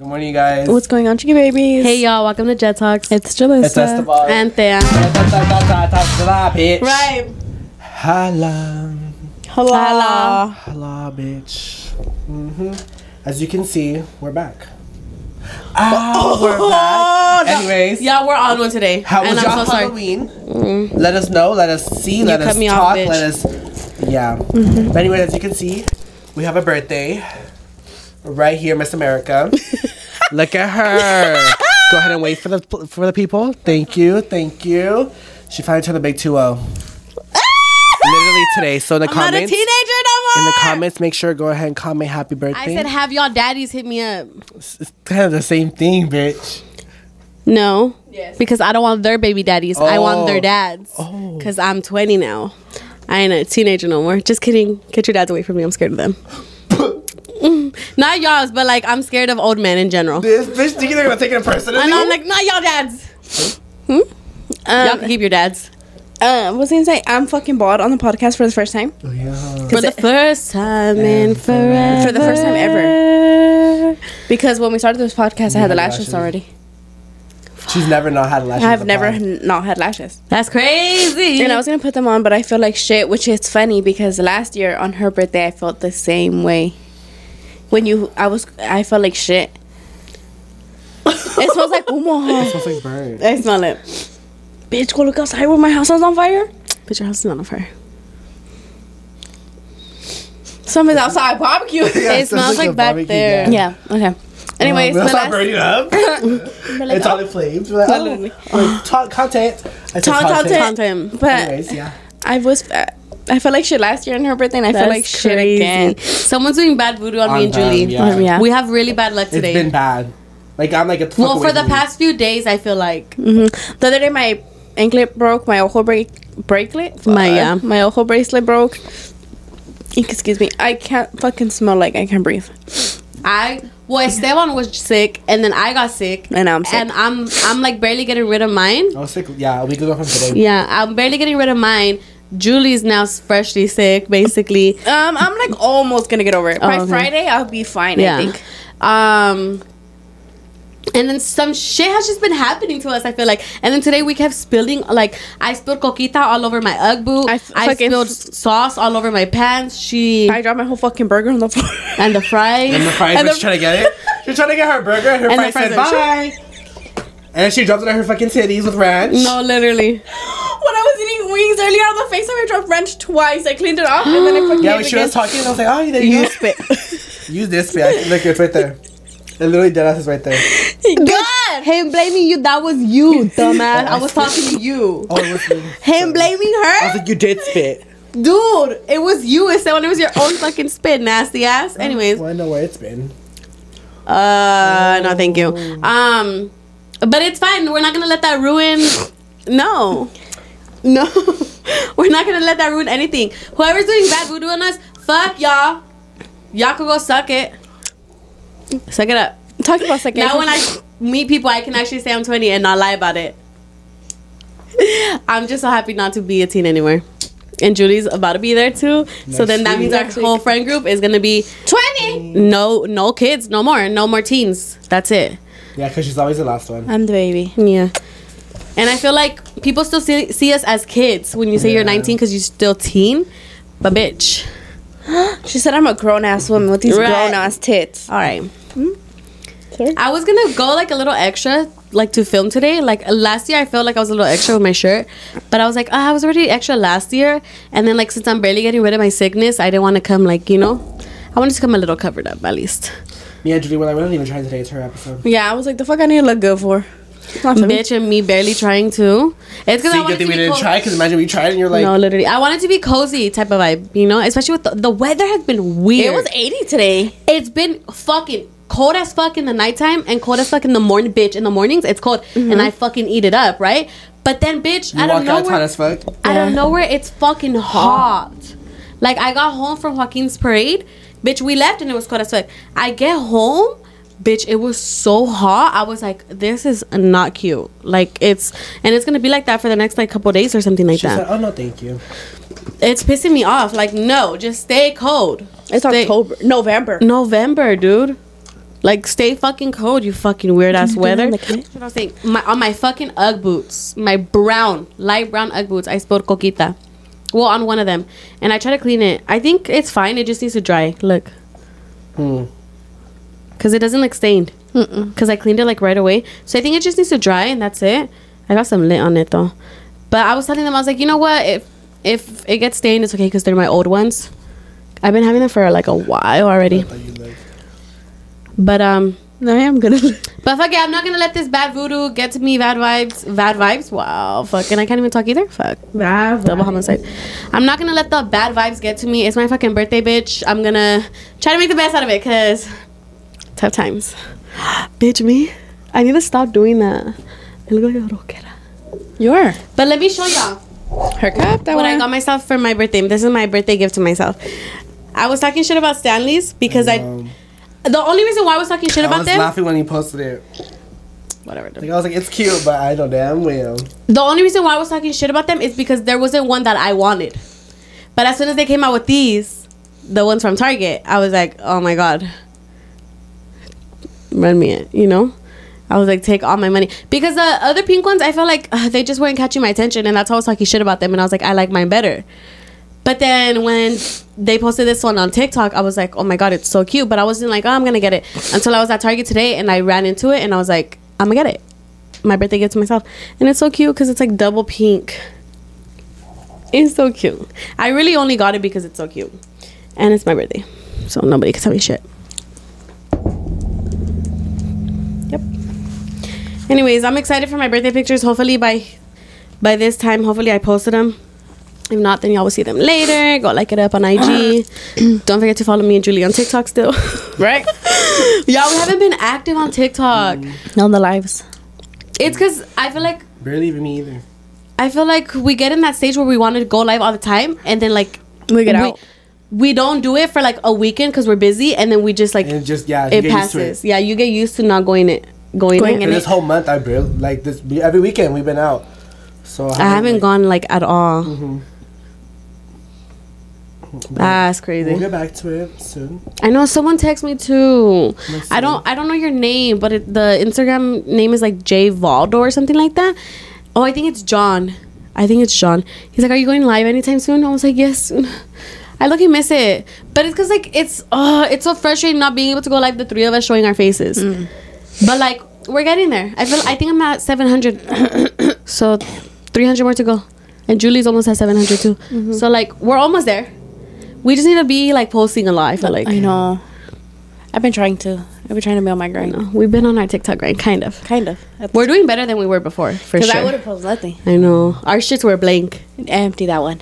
Good morning, you guys. What's going on, Chicky Babies? Hey y'all, welcome to Jet Talks. it's Jalissa. It's Esteban. and Thea. Right. Hello. Hello. Hello. Hello, bitch. hmm As you can see, we're back. Oh, we're back. Anyways, Y'all, we're on one today. how was and your I'm so sorry. Halloween? Mm. Let us know. Let us see. let cut us me off, talk. bitch. let us. Yeah. Mm-hmm. But anyway, as you can see, we have a birthday right here, Miss America. Look at her. Go ahead and wait for the for the people. Thank you. Thank you. She finally turned the big 2-0. Ah! Literally today. So in the I'm not a comments, teenager no more. in the comments, make sure go ahead and comment happy birthday. I said, have y'all daddies hit me up. it's kind of the same thing, bitch. No. Yes. Because I don't want their baby daddies. I want their Oh. dads. Oh. Because I'm 20 now. I ain't a teenager no more. Just kidding. Get your dads away from me. I'm scared of them. not y'all's, but like I'm scared of old men in general. This bitch thinking they're gonna take it personally. And I'm like, not y'all dads. Hmm? Um, y'all can keep your dads. uh, was gonna say I'm fucking bald on the podcast for the first time. Oh, yeah. For the first time in forever. For the first time ever. Because when we started this podcast, I had the had lashes, lashes. already. She's never not had lashes. I've never past. n- not had lashes. That's crazy. And I was gonna put them on, but I feel like shit, which is funny because last year on her birthday, I felt the same way. When you, I was, I felt like shit. it smells like humo. It smells like burnt. I smell it. Bitch, go look outside where my house is on fire. But your house is not on fire. Somebody's outside barbecue. Yeah, It smells like a back there. gas. yeah. Okay. Anyways, Um, the let's not last- up. it's all in flames. We're like, oh, like, talk content. I said content. Content. but Anyways, yeah. I was, uh, I felt like shit last year on her birthday, and I feel like shit again. Someone's doing bad voodoo on, On me and them, Julie. yeah. Yeah. We have really bad luck today. It's been bad. Like I'm like a. well, for the past few days, I feel like hmm The other day, my anklet broke, my ojo break bracelet. My, uh, yeah. my ojo bracelet broke. Excuse me, I can't fucking smell like I can't breathe. I well, Esteban was sick, and then I got sick, And I'm sick. and I'm I'm like barely getting rid of mine. I was sick. Yeah, a week ago from today. Yeah, I'm barely getting rid of mine. Julie's now freshly sick, basically. Um, I'm like almost gonna get over it. By Oh, okay. Friday, I'll be fine. yeah. I think. Um. And then some shit has just been happening to us. I feel like, and then today we kept spilling. Like I spilled coquita all over my UGG boot. I I, f- fucking- spilled sauce all over my pants. She I dropped my whole fucking burger on the floor. and the fries. And the fries And was the- trying to get it. She was trying to get her burger, and her And the fries said fries are- bye. And then she dropped it on her fucking titties with ranch. no, literally. when I was eating wings earlier on the FaceTime, I dropped ranch twice. I cleaned it off and then I fucking Yeah, when it she was again. talking, I was like, oh, there you, You go. spit. Use this spit. I- Look, it's right there. It literally dead ass is right there. God. Him blaming you, that was you, dumbass. I was talking to you. Oh, it was me. Him blaming her. I her? was like, you did spit. Dude, it was you. It said when it was your own fucking spit, nasty ass. Anyways, Well, I know where it's been. uh, no, thank you. Um, but it's fine. We're not gonna let that ruin. No, no, we're not gonna let that ruin anything. Whoever's doing bad voodoo on us, fuck y'all. Y'all can go suck it. Suck it up. Talking about second. Now when I meet people, I can actually say I'm 20 and not lie about it. I'm just so happy not to be a teen anymore. And Julie's about to be there too. So then that means our whole friend group is gonna be 20. no no kids, no more, no more teens. That's it. Yeah, because she's always the last one. I'm the baby. Yeah. And I feel like people still see, see us as kids when you say you're 19 because you're still teen. But bitch. She said I'm a grown ass woman with these Right. grown ass tits. All right. Hmm? Sorry? I was gonna go like a little extra, like to film today. Like last year, I felt like I was a little extra with my shirt, but I was like, oh, I was already extra last year. And then like since I'm barely getting rid of my sickness, I didn't want to come like you know, I wanted to come a little covered up at least. Me and Julie were like, we don't even try today. It's her episode. Yeah, I was like, the fuck I need to look good for. It's not me. Bitch, and me barely trying to. It's because See, I good wanted to we be didn't co- try, because imagine we tried and you're like, no, literally, I wanted to be cozy type of vibe, you know. Especially with the, the weather has been weird. It was 80 today. it's been fucking cold as fuck in the nighttime and cold as fuck in the morning, bitch. In the mornings, it's cold, mm-hmm. and I fucking eat it up, right? But then, bitch, you I don't know where. as fuck. I don't know where it's fucking hot. Like I got home from Joaquin's parade, bitch. We left and it was cold as fuck. I get home, bitch. It was so hot. I was like, this is not cute. Like it's and it's gonna be like that for the next like couple days or something like She that. said, oh, no, thank you. it's pissing me off. Like no, just stay cold. It's Stay- October. November. November, dude. Like, stay fucking cold, you fucking weird ass weather. that in the kit? That's what I was saying. My, on my fucking UGG boots, my brown, light brown UGG boots, I spilled coquita. Well, on one of them. And I try to clean it. I think it's fine. It just needs to dry. Look. Hmm. Because it doesn't look stained. Because I cleaned it like right away. So I think it just needs to dry and that's it. I got some lint on it though. But I was telling them, I was like, you know what? If if it gets stained, it's okay because they're my old ones. I've been having them for like a while already. Thought you looked- But um, No, I am gonna. but fuck yeah, I'm not gonna let this bad voodoo get to me. Bad vibes, bad vibes. Wow, fucking, I can't even talk either. Fuck, bad double homicide. I'm not gonna let the bad vibes get to me. It's my fucking birthday, bitch. I'm gonna try to make the best out of it, cause tough times. bitch, me. I need to stop doing that. I look like a rockera. You are. But let me show y'all Her cup. That what I got myself for my birthday. This is my birthday gift to myself. I was talking shit about Stanley's because I. Um, The only reason why I was talking shit I about was them. laughing when you posted it. Whatever. Like I was like, it's cute, but I know damn well. The only reason why I was talking shit about them is because there wasn't one that I wanted. But as soon as they came out with these, the ones from Target, I was like, oh my god, run me it, you know. I was like, take all my money because the other pink ones, I felt like uh, they just weren't catching my attention, and that's how I was talking shit about them. And I was like, I like mine better. But then when they posted this one on TikTok, I was like, oh my god, it's so cute. But I wasn't like, oh, I'm gonna get it until I was at Target today, and I ran into it, and I was like, I'm gonna get it. My birthday gift to myself, and it's so cute because it's like double pink. It's so cute. I really only got it because it's so cute, and it's my birthday, so nobody can tell me shit. Yep. Anyways, I'm excited for my birthday pictures. Hopefully by by this time, hopefully I posted them. If not, then y'all will see them later. Go like it up on IG. Don't forget to follow me and Julie on TikTok still. Right. y'all, we haven't been active on TikTok. Mm. On the lives. It's because I feel like Barely even me either. I feel like we get in that stage where we want to go live all the time, and then like We get out. We don't do it for like a weekend because we're busy, and then we just like And it just yeah, it get used to passes. it. Yeah, you get used to not going it going, Going in. in For it. this whole month, I barely like this every weekend we've been out. So I haven't like, gone like at all. Mhm. That's crazy. We'll get back to it soon. I know someone texted me too. I don't I don't know your name, but it, the Instagram name is like J Valdo or something like that. Oh, I think it's John. I think it's John. He's like, "Are you going live anytime soon?" I was like, "Yes." soon." I look and miss it, but it's cause like it's uh it's so frustrating not being able to go live. The three of us showing our faces, but like we're getting there. I feel I think I'm at 700, so 300 more to go, and Julie's almost at 700 too. So like we're almost there. We just need to be like posting a lot. I feel like I know. I've been trying to. I've been trying to be on my grind. We've been on our TikTok grind, kind of. Kind of. We're doing better than we were before, for sure. Because. I would have posted nothing. I know. Our shits were blank. Empty that one.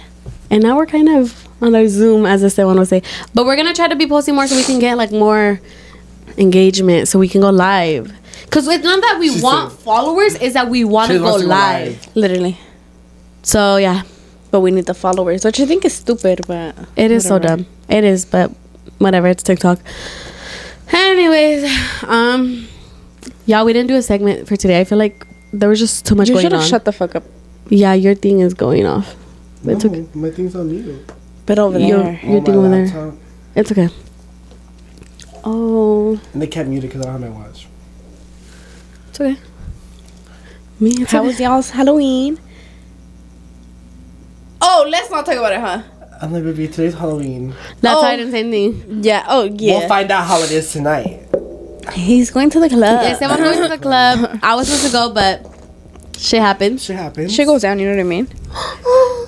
And now we're kind of on our Zoom, as the one would say. But we're going to try to be posting more so we can get like more engagement so we can go live. Because it's not that we She want said- followers, is that we want to go wants to go live. live. Literally. So, yeah. But we need the followers, which I think is stupid, but It is so dumb. It is, but whatever. It's TikTok. Anyways, um, y'all, we didn't do a segment for today. I feel like there was just too much You going should have on. shut the fuck up. yeah, your thing is going off. But it's No, okay. My thing's on mute. But over Yo. there. Your On thing my over there. It's okay. Oh, And they kept muted because I don't have my watch. it's okay. Me, it's How okay. was y'all's Halloween? Oh, let's not talk about it, huh? I'm like, baby, today's Halloween. That's Oh. why I didn't say anything. Yeah. Oh, yeah. We'll find out how it is tonight. He's going to the club. Esteban going to the club. I was supposed to go, but shit happened. Shit happens. Shit goes down. You know what I mean?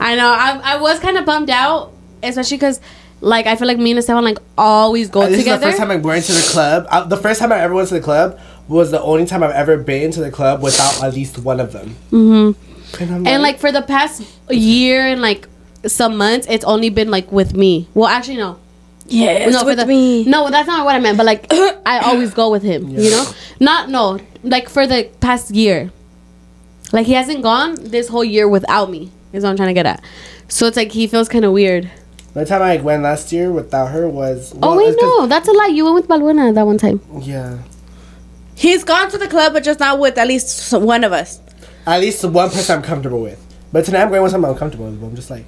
I know. I, I was kind of bummed out, especially because, like, I feel like me and Esteban like always go Uh, this together. is the first time I went to the club. Uh, the first time I ever went to the club was the only time I've ever been to the club without at least one of them. mm-hmm. And, I'm And like for the past year and like some months, it's only been like with me. Well, actually, no. Yeah, it's no, with the, me. No, that's not what I meant. But like, I always go with him. You know, not no, like for the past year. Like he hasn't gone this whole year without me. Is what I'm trying to get at. So it's like he feels kind of weird. the time I went last year without her was. oh well, wait, no, that's a lie. You went with Balbuena that one time. Yeah. He's gone to the club, but just not with at least one of us. At least one person I'm comfortable with. But tonight I'm going with someone I'm comfortable with. But I'm just like.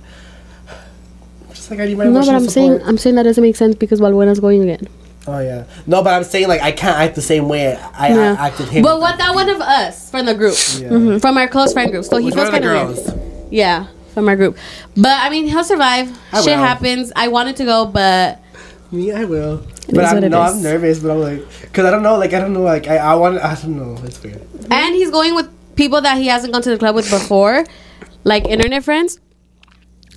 I'm just like, I need my No, but I'm saying. I'm saying that doesn't make sense because Balbuena's going again. Oh yeah. No, but I'm saying like I can't act the same way I Yeah. acted him. But what that one of us from the group, Yeah. Mhm, from our close friend group. So he Which feels one kind of weird. Yeah, from our group. But I mean, he'll survive. I Shit will. happens. I wanted to go, but Me, I will. It but is I'm what it no, is. I'm nervous. But I'm like, cause I don't know. Like I don't know. Like I, I want. I don't know. It's weird. and he's going with people that he hasn't gone to the club with before, like internet friends.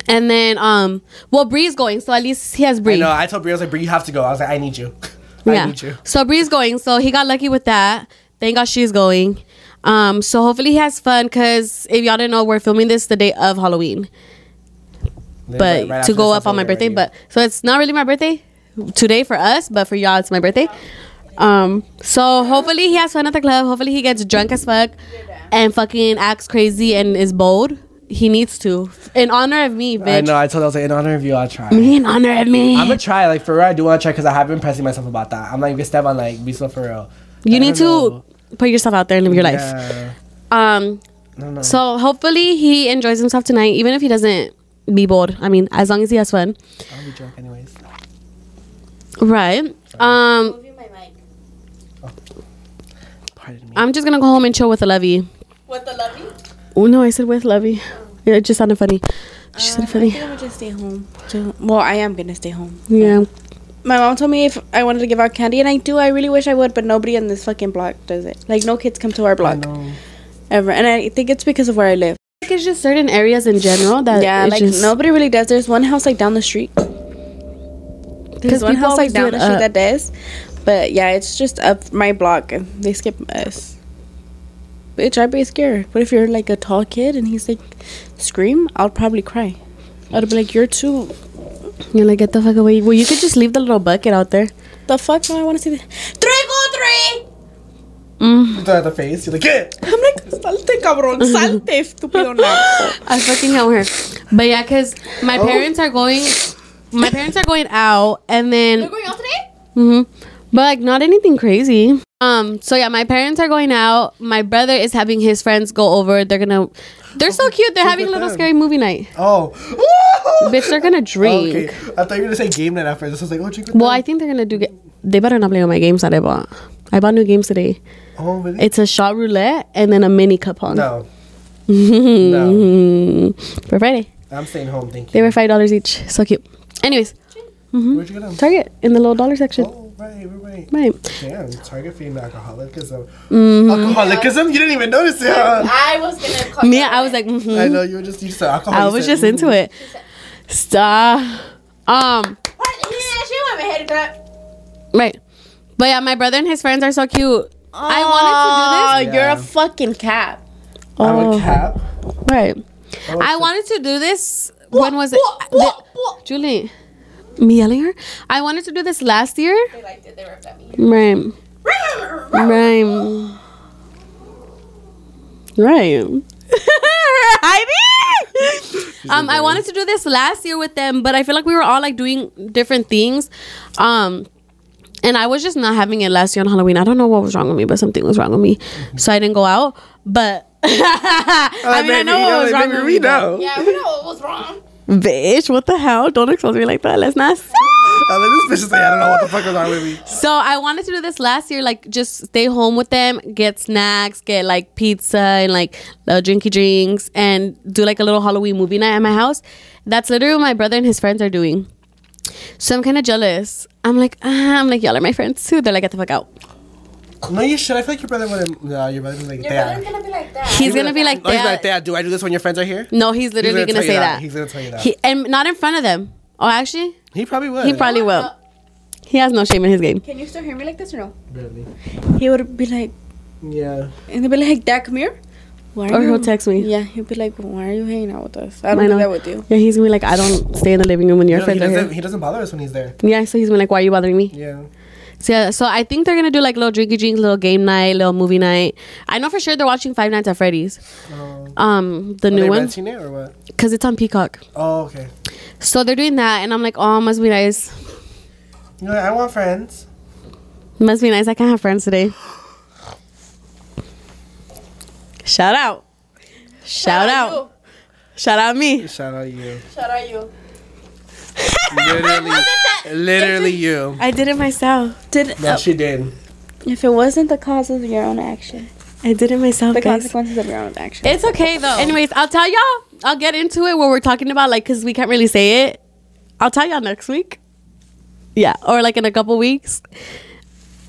And then, um, well, Bree's going, so at least he has I Bree. know. I told Brie, I was like, Brie, you have to go. I was like, I need you. I yeah. need you. So Bree's going, so he got lucky with that. Thank God she's going. Um, so hopefully he has fun, cause if y'all didn't know, we're filming this the day of Halloween. Then but right- right to go up on my birthday. ready. But so it's not really my birthday today for us, but for y'all it's my birthday. Um, so hopefully he has fun at the club. Hopefully he gets drunk as fuck and fucking acts crazy and is bold. He needs to, in honor of me, bitch. I know. I told. her, I was like, in honor of you, I'll try. Me in honor of me. I'm gonna try. Like for real, I do want to try because I have been pressing myself about that. I'm like, Esteban, like, be so for real. you I need to know. Put yourself out there and live your life. Um, I don't so hopefully he enjoys himself tonight, even if he doesn't be bored. I mean, as long as he has fun, I'll be drunk anyways. right? Um, Pardon me. I'm just gonna go home and chill with the lovey. What the lovey? Oh no, I said with lovey. Yeah, it just sounded funny. She said I funny. think I'm gonna just stay home. Well, I am gonna stay home. Yeah. My mom told me if I wanted to give out candy, and I do. I really wish I would, but nobody in this fucking block does it. Like no kids come to our block ever, and I think it's because of where I live. think it's just certain areas in general that yeah, like just, nobody really does. There's one house like down the street. There's one house like always do down the street up. that uh, does, but yeah, it's just up my block, and they skip us. Bitch, I'd be scared. But if you're like a tall kid and he's like scream? I'll probably cry. I'd be like, you're too. You're like, get the fuck away. Well, you could just leave the little bucket out there. The fuck? No, I want to see the three go three. Mm. You at the face. You're like, get. I'm like, salte, cabrón, salte, estúpido naco. I fucking help her. But yeah, because my Oh. parents are going. My parents are going out, and then. We're going out today? Mm hmm But like not anything crazy. Um. So yeah, my parents are going out. My brother is having his friends go over. They're gonna. They're so cute. They're having a little scary movie night. Oh. Bitch, they're gonna drink. Okay. I thought you were gonna say game night after this. I was like, oh, drink with Well, them. I think they're gonna do. Ga- they better not play with my games that I bought. I bought new games today. Oh, really? It's a shot roulette and then a mini coupon. no. no. For Friday, I'm staying home. Thank you. they were five dollars each. So cute. Anyways, Where'd you get them? Target in the little dollar section. Oh, right, right, right. Right. Damn, Target feeding alcoholicism. Mm-hmm. Alcoholicism? You didn't even notice it, huh? I was gonna call Me, I was like, mhm. I know you were just you said alcohol. I was said, just mm. into it. Stop. Um. She want my head cut. Right. But yeah, my brother and his friends are so cute. I wanted to do this. You're a fucking cat. I'm Oh. a cap. Right. Oh, I shit. wanted to do this. When was it? The- Julie. Me yelling her? I wanted to do this last year. They liked it. They ripped at me. Right. Right. Right. Heidi! um, I wanted to do this last year with them, but I feel like we were all like doing different things. Um, and I was just not having it last year on Halloween. I don't know what was wrong with me, but something was wrong with me. So I didn't go out. But I mean, I know what was wrong with me. but- Yeah, we know what was wrong. Bitch, what the hell? Don't expose me like that. Let's not say. I like this bitch is like, I don't know what the fuck was wrong with me. So I wanted to do this last year, like just stay home with them, get snacks, get like pizza and like uh, drinky drinks, and do like a little Halloween movie night at my house. That's literally what my brother and his friends are doing. So I'm kind of jealous. I'm like, ah, I'm like, y'all are my friends too. They're like, get the fuck out. No, you should. I feel like your brother wouldn't. No, your brother would be like, Your "Dad." brother's gonna be like that. He's gonna be like Oh, he's like, that. Do I do this when your friends are here? No, he's literally gonna gonna, tell you say that. that. He's gonna tell you that. He, and not in front of them. Oh, actually, He probably would. he probably will. He has no shame in his game. Can you still hear me like this or no? Barely. He would be like, Yeah. and they'd be like, Dad, come here. Why are Or you? he'll text me. Yeah, he'll be like, Why are you hanging out with us? I I don't do know. that with you. Yeah, he's gonna be like, I don't stay in the living room when your You know, he, friends are here. he doesn't bother us when he's there. Yeah, so he's gonna be like, why are you bothering me? Yeah. So, yeah, so I think they're gonna do like little drinky drinks, little game night, little movie night. I know for sure they're watching Five Nights at Freddy's, Um, um, the are new they one, renting it or what? because it's on Peacock. Oh, okay. So they're doing that, and I'm like, oh, must be nice. You know, I want friends. Must be nice. I can't have friends today. Shout out, shout out, shout out me. Shout out you. Shout out you. Literally, literally you. I did it myself. Did No, oh. she did. if it wasn't the cause of your own action, I did it myself. the guys. consequences of your own action. It's okay though. Anyways, I'll tell y'all. I'll get into it when we're talking about like because we can't really say it. I'll tell y'all next week. Yeah, or like in a couple weeks.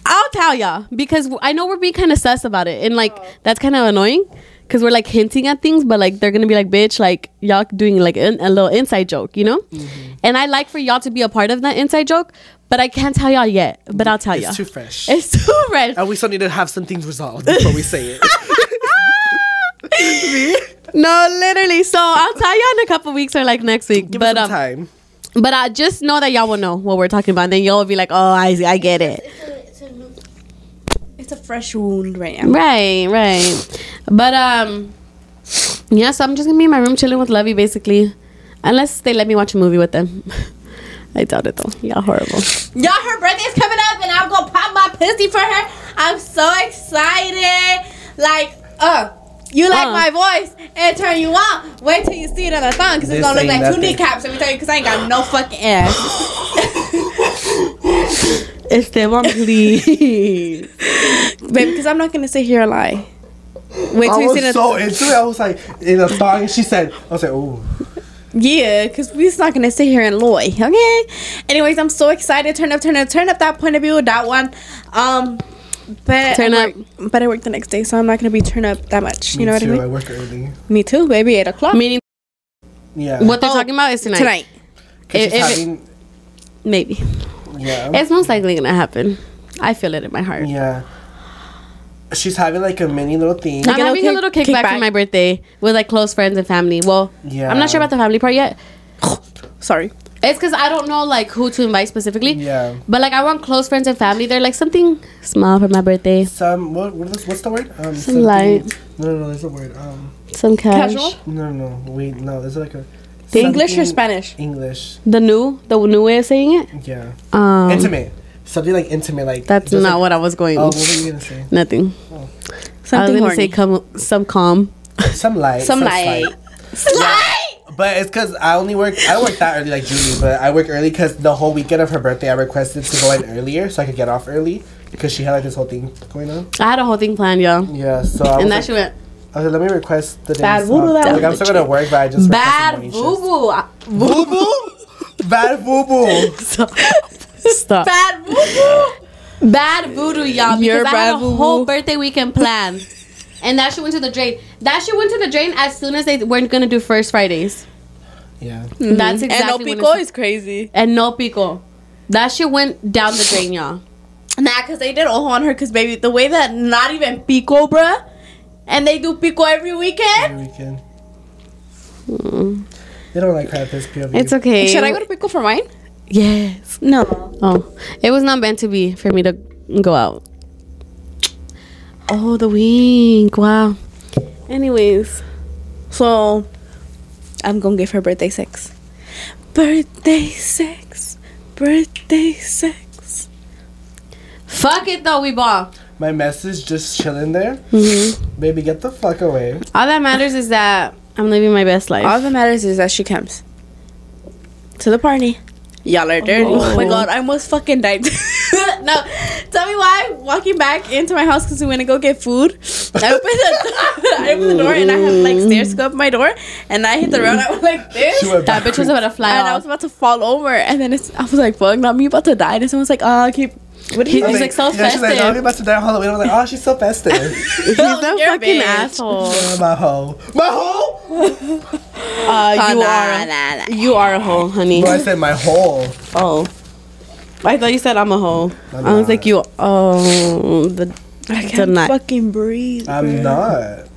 I'll tell y'all because I know we're being kind of sus about it, and like oh. that's kind of annoying because we're like hinting at things, but like they're gonna be like, "Bitch, like y'all doing like in, a little inside joke," you know? And I like for y'all to be a part of that inside joke, but I can't tell y'all yet. But I'll tell It's y'all. too fresh. It's too fresh. and we still need to have some things resolved before we say it. No, literally. So I'll tell y'all in a couple weeks or like next week. Give but some um, time. but I just know that y'all will know what we're talking about, and then y'all will be like, "Oh, I see, I get it." It's a fresh wound right now. Right, right. But um, yeah. So I'm just gonna be in my room chilling with Lovey, basically, unless they let me watch a movie with them. I doubt it though. Y'all horrible. Y'all, her birthday's coming up, and I'm gonna pop my pussy for her. I'm so excited. Like, uh, you like Uh. my voice and turn you on. Wait till you see it on the thong, because it's gonna look ain't like two nothing. kneecaps. Let me tell you, because I ain't got no fucking ass. Esteban, please. Baby, because I'm not gonna sit here and lie. Wait I till you see was the so into it. I was like in a song, and she said, "I was like, ooh." Yeah, because we're just not gonna sit here and loy, okay? Anyways, I'm so excited. Turn up, turn up, turn up that point of view, that one. Um, but Turn I up. work, but I work the next day, so I'm not gonna be turned up that much. You Me know what too. I I mean? work early. Me too, baby. Eight o'clock Meaning, Yeah. what they're Oh, talking about is tonight. tonight. 'Cause if- she's if it- Maybe yeah. it's most likely gonna happen. I feel it in my heart. yeah. She's having like a mini little thing. I'm Like a having a little little kick- kickback, kickback. for my birthday with like close friends and family. Well, Yeah. I'm not sure about the family part yet. Sorry. It's because I don't know like who to invite specifically. Yeah. But like I want close friends and family. They're like something small for my birthday. Some what? what is, what's the word? Um, Some light. No, no, no. There's a word. Um, Some cash. Casual? no, no. Wait, no. There's like a. English or Spanish? English. The new, the new way of saying it. Yeah. Um, intimate. Something like intimate. Like That's just not like- what I was going. Oh, what were you gonna say? Nothing. Oh. I Something was gonna horny. say come, some calm. Some light. Some light. slight. But it's because I only work. I don't work that early like Julie, but I work early because the whole weekend of her birthday, I requested to go in earlier so I could get off early because she had like this whole thing going on. I had a whole thing planned, y'all. Yeah, so I And that like, shit went I was like, let me request the Bad days voodoo, that Like, I'm still gonna work, but I just bad requested boo boo. Boo boo. Bad boo boo. Stop. Bad voodoo. Bad voodoo, y'all. Because You're I had bad a voodoo. whole birthday weekend planned. And that shit went to the drain. That shit went to the drain as soon as they weren't gonna do first Fridays. Yeah. Mm-hmm. That's exactly And no pico is crazy. and no pico. That shit went down the drain, y'all. Nah, cause they did ojo on her, cause baby, the way that not even pico, bruh, and they do pico every weekend. Every weekend. Mm. They don't like crab this POV. It's okay. Should I go to pico for mine? Yes. No. Oh, it was not meant to be for me to go out. Oh, the wink. Wow. Anyways, So, I'm gonna give her birthday sex. Birthday sex. Birthday sex. fuck it though. We ball. My message just chilling there. Mm-hmm. Baby, get the fuck away. All that matters is that I'm living my best life. All that matters is that she comes to the party. Y'all are dirty. Oh, my Oh. god, I almost fucking died. no, tell me why. Walking back into my house because we went to go get food. I opened the I opened the door and I have like stairs to go up my door, and I hit the road. I was like this. That bitch was about to fly and I was about to fall over, and then it's, I was like, "Fuck, not me about to die." And someone's like, "Ah, keep." What did He's you He's say? like so yeah, she's like, festive. oh, you're about to die on Halloween. I was like, oh, she's so festive. He's a You're a fucking bitch. asshole. My hoe. My hoe? Uh, you nah, are. nah, nah. You are a hoe, honey. No, I said my hole. Oh. I thought you said I'm a hoe. I'm I was like you. Oh, the I the can't night. fucking breathe. I'm not.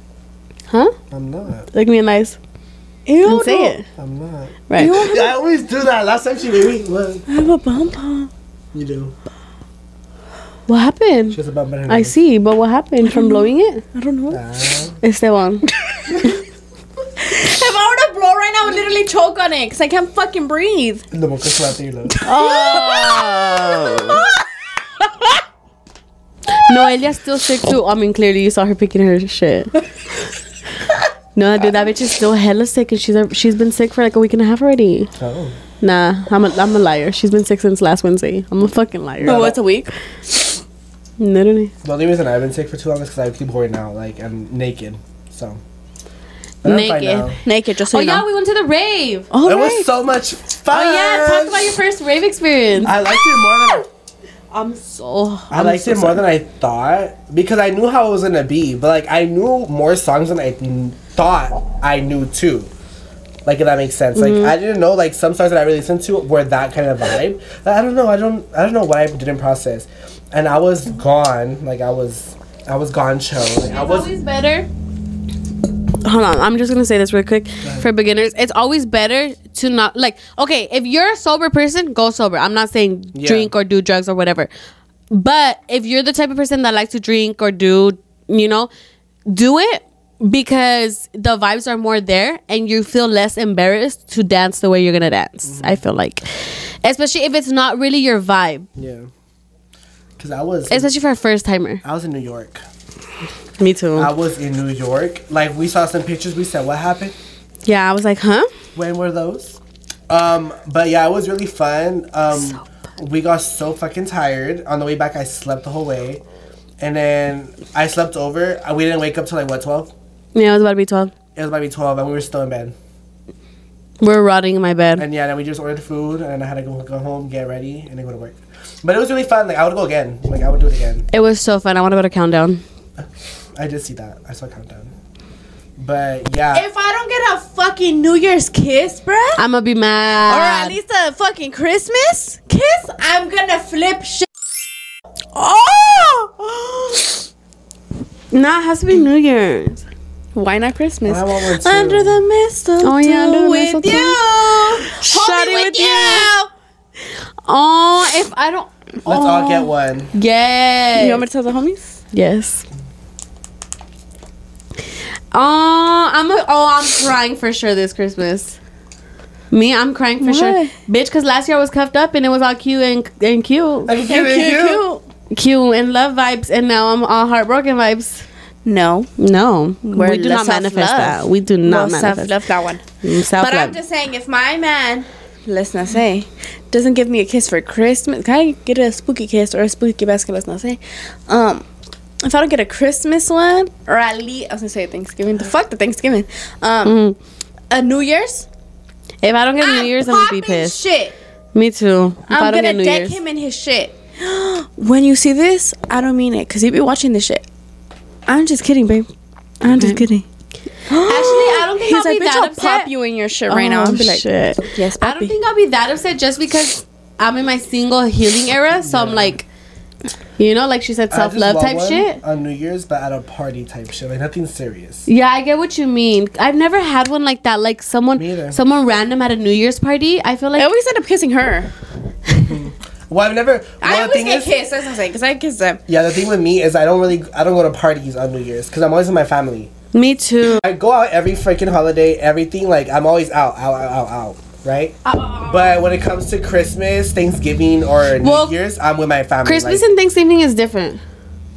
Huh? I'm not. Look me in the eyes Ew, and say it. I'm not. Right. Yeah, I always do that. Last time she made me. Look. I have a bum bum. You do. What happened? has a bump in I see, but what happened from blowing it? I don't know. Esteban. If I were to blow right now, I would literally choke on it because I can't fucking breathe. The mocha suatilo. Oh. Noelia's still sick too. I mean, clearly you saw her picking her shit. No, dude, that bitch is still hella sick, and she's she's been sick for like a week and a half already. Oh. Nah, I'm a I'm a liar. She's been sick since last Wednesday. I'm a fucking liar. Oh, it's a week. Literally. The only reason I've been sick for too long is because I keep hoarding out, like, I'm naked. So. But Naked. Naked, just so Oh you yeah, know. we went to the rave. Oh, it right. was so much fun. Oh yeah, talk about your first rave experience. I liked it more than I'm so. I liked it more than I thought because I knew how it was gonna be, but like I knew more songs than I thought I knew too. Like if that makes sense. Like mm-hmm. I didn't know like some songs that I really listened to were that kind of vibe. Like, I don't know. I don't. I don't know why I didn't process, and I was gone. Like I was. I was gone. Show. Like I was. always better. Hold on, I'm just gonna say this real quick for beginners. It's always better to not like. Okay, if you're a sober person, go sober. I'm not saying Yeah. drink or do drugs or whatever. But if you're the type of person that likes to drink or do, you know, do it because the vibes are more there and you feel less embarrassed to dance the way you're gonna dance. Mm-hmm. I feel like, especially if it's not really your vibe, Yeah. Because I was. especially for a first timer. I was in New York. Me too. I was in New York. Like we saw some pictures. We said, "What happened? yeah, I was like, huh? When were those?" Um, but yeah, it was really fun. Um, we got so fucking tired on the way back. I slept the whole way, and then I slept over. Uh, We didn't wake up till like what twelve? Yeah, it was about to be twelve. It was about to be twelve, and we were still in bed. We're rotting in my bed. And yeah, then we just ordered food, and I had to go go home, get ready, and then go to work. But it was really fun. Like I would go again. Like I would do it again. It was so fun. I want to go to countdown. I did see that. I saw countdown. But yeah, If I don't get a fucking New Year's kiss, bruh, I'm gonna be mad. or at least a fucking Christmas kiss, I'm gonna flip shit. Oh! Nah, it has to be New Year's. Why not Christmas? I want one too. Under the mistletoe. Oh, yeah, under the with mistletoe. you. Shut Hold it me with you. Oh, if I don't. let's all get oh, one. Yes. You want me to tell the homies? Yes. Oh, I'm a, oh I'm crying for sure this Christmas. Me, I'm crying for sure, bitch. Because last year I was cuffed up and it was all cute and and cute, and cute, cute, cute. cute and love vibes, and now I'm all heartbroken vibes. No. No, We're we do not self-love. manifest that. We do not Well, manifest. self-love that one. Mm, self But I'm just saying, if my man, let's not say, doesn't give me a kiss for Christmas, can I get a spooky kiss or a spooky basket? Let's not say. Um, if I don't get a Christmas one, or at least I was gonna say Thanksgiving. The fuck the Thanksgiving. Um, Mm. a New Year's. if I don't get a New Year's, I'm gonna be pissed. Shit. Me too. If I'm gonna deck Year's. him in his shit. when you see this, I don't mean it, cause he'd be watching this shit. I'm just kidding, babe. I'm just kidding. Actually, I don't think He's I'll like, be bitch, that I'll upset. pop you in your shit right now. Oh, I'll be like, shit. yes, I don't think I'll be that upset just because I'm in my single healing era. So I'm like, you know, like she said, I self just love want type one shit. on New Year's, but at a party type shit, like nothing serious. Yeah, I get what you mean. I've never had one like that. Like someone, either. someone random at a New Year's party. I feel like I always end up kissing her. Well, I've never. I Well, the always thing get is, kissed. That's what I'm saying. Because I kiss them. yeah, the thing with me is I don't really, I don't go to parties on New Year's because I'm always with my family. Me too. I go out every freaking holiday, everything. Like I'm always out, out, out, out, out. Right. But when it comes to Christmas, Thanksgiving, or New Well, Year's, I'm with my family. Christmas like, and Thanksgiving is different.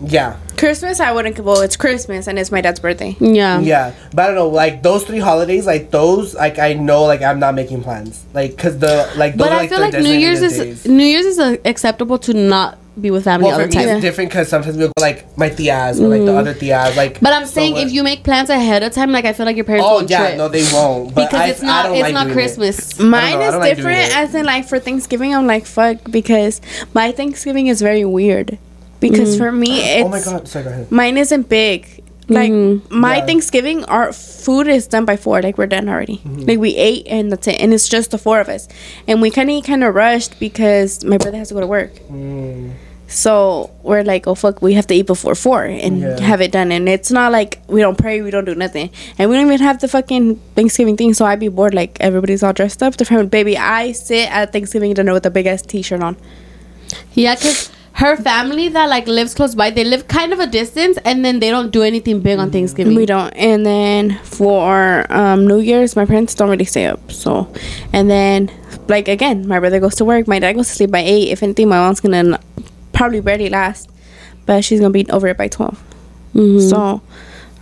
yeah, Christmas, I wouldn't. Well, it's Christmas and it's my dad's birthday. Yeah. yeah. But I don't know, like those three holidays, like those, like I know, like I'm not making plans, like because the like. Those But are, I like, feel the like New Year's is days. New Year's is uh, acceptable to not be with family Well, all for the me, time. it's different because sometimes we'll go like my tias or like the other tias, like. Mm. But I'm saying what- if you make plans ahead of time, like I feel like your parents Oh won't yeah, trip. no, they won't. But because I, it's I not don't it's like not doing it. Christmas. Mine is like different, as in like for Thanksgiving, I'm like fuck because my Thanksgiving is very weird. Because for me, it's Oh my god, sorry, go ahead. mine isn't big. Like my Yeah. Thanksgiving, our food is done by four. Like we're done already. Mm-hmm. Like we ate and that's it. And it's just the four of us. And we kind of kind of rushed because my brother has to go to work. Mm. So we're like, oh fuck, we have to eat before four and Yeah. have it done. And it's not like we don't pray, we don't do nothing, and we don't even have the fucking Thanksgiving thing. So I'd be bored, like everybody's all dressed up. The family, baby, I sit at Thanksgiving dinner with a big ass T-shirt on. Yeah, because her family that like lives close by, they live kind of a distance, and then they don't do anything big on Thanksgiving. We don't. And then for um, New Year's, my parents don't really stay up. So, and then like again, my brother goes to work. My dad goes to sleep by eight. If anything, my mom's gonna n- probably barely last, but she's gonna be over it by 12 Mhm. So,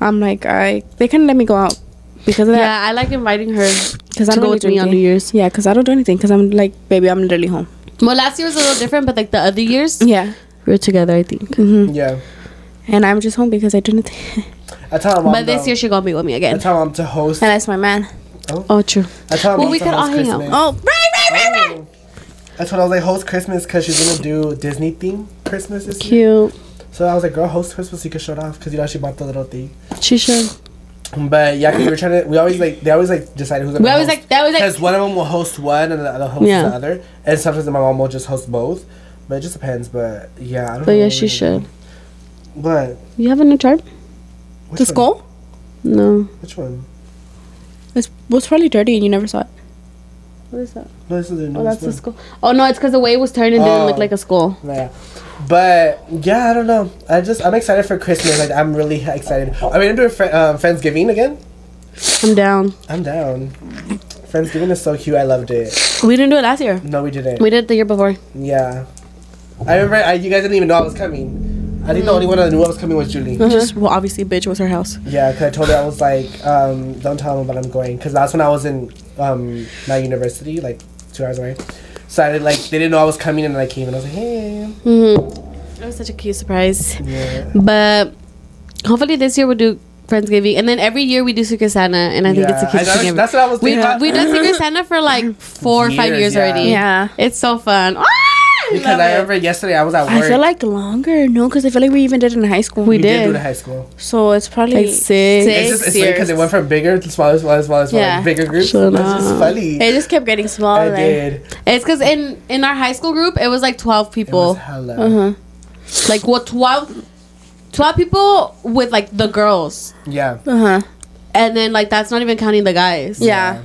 I'm like, I they kind of let me go out because of that. Yeah, I like inviting her Because I to don't go really with me on New. Year's. Yeah, because I don't do anything. Because I'm like, baby, I'm literally home. Well, last year was a little different, but like the other years, Yeah. we were together. I think. hmm Yeah. And I'm just home because I do nothing. I tell my mom. But this though- year she gonna be with me again. I again. tell my mom to host. and that's my man. Oh, true. I tell my Well, mom we could all hang out. Oh, right, right, right, right. That's what I was like, host Christmas because she's gonna do Disney theme Christmas this year. Cute. So I was like, girl, host Christmas so you can show it off because you know she bought the little thing. She should. But yeah, 'cause we were trying to. We always like they always like decide who's gonna. We always host. like that was like because one of them will host one and the other host Yeah. the other, and sometimes my mom will just host both. But it just depends. But yeah, I don't know. But yeah, she should. But You have a new chart? which The one? skull? No. Which one? It was probably dirty and you never saw it. What is that? No, this is the Oh, that's the one. skull. Oh no, it's because the way it was turned it didn't Oh. look like a skull. Yeah. But yeah, I don't know. I just I'm excited for Christmas. Like I'm really excited. Are we gonna do a fri um, Friendsgiving again? I'm down. I'm down. Friendsgiving is so cute. I loved it. We didn't do it last year. No, we didn't. We did it the year before. Yeah. I remember I, you guys didn't even know I was coming. I think the only one that knew I was coming was Julie. Just, well, obviously, bitch was her house. Yeah, because I told her I was like, um, don't tell them, but I'm going. Because that's when I was in um, my university, like two hours away. So I did, like they didn't know I was coming, and I came, and I was like, hey. Mm-hmm. It was such a cute surprise. Yeah. But hopefully this year we'll do Friendsgiving, and then every year we do Secret Santa, and I think it's a Yeah, cute that's, thing. that's what I was We thinking. about. we done Secret Santa for like four or five Years, years yeah. already. Yeah. it's so fun. Ah, I because love I it. remember yesterday I was at work. I feel like longer. No, because I feel like we even did it in high school. We we did. did. do it in high school. So it's probably Like six. It's just it's funny because it went from bigger to smaller, smaller, smaller, smaller, Yeah. bigger groups. Shut It's just funny. It just kept getting I smaller. did. It's because in in our high school group it was like twelve It was people. hella. Uh-huh. Like what 12, 12 people with like the girls, Yeah. Uh huh. and then like that's not even counting the guys. Yeah. Yeah,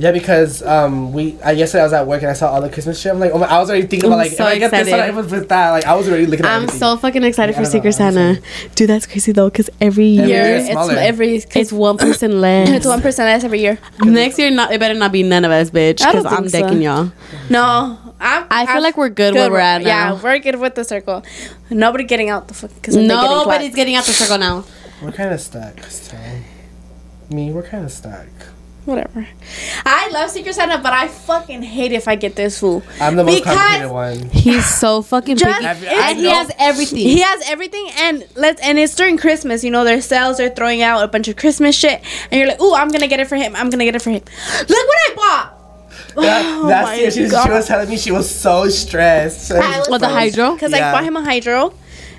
because um, we I yesterday I was at work and I saw all the Christmas shit. I'm like, oh my, I was already thinking I'm about like, so if I get this excited. one, it was with that. Like, I was already looking at I'm everything. so fucking excited I for don't know, Secret Santa. Dude, that's crazy though, because every Every year year it's smaller. every it's one person less. it's one person less every year. Next year, not it better not be none of us, bitch. Because I'm think so. decking y'all. No, I'm, I feel I'm like we're good where we're at now. Yeah, we're good with the circle. Nobody getting out the fuck because Nobody's getting out the circle now. We're kind of stuck. So. Me, we're kind of stuck. Whatever. I love Secret Santa, but I fucking hate if I get this fool. I'm the most Because- complicated one. He's so fucking Just- picky, I've- I and he has everything. He has everything, and let's and it's during Christmas. You know, their sales are throwing out a bunch of Christmas shit, and you're like, "Ooh, I'm gonna get it for him. I'm gonna get it for him." Look what I bought. That, Oh last my year, she, she was telling me she was so stressed. What, the hydro? Because Yeah. I bought him a hydro.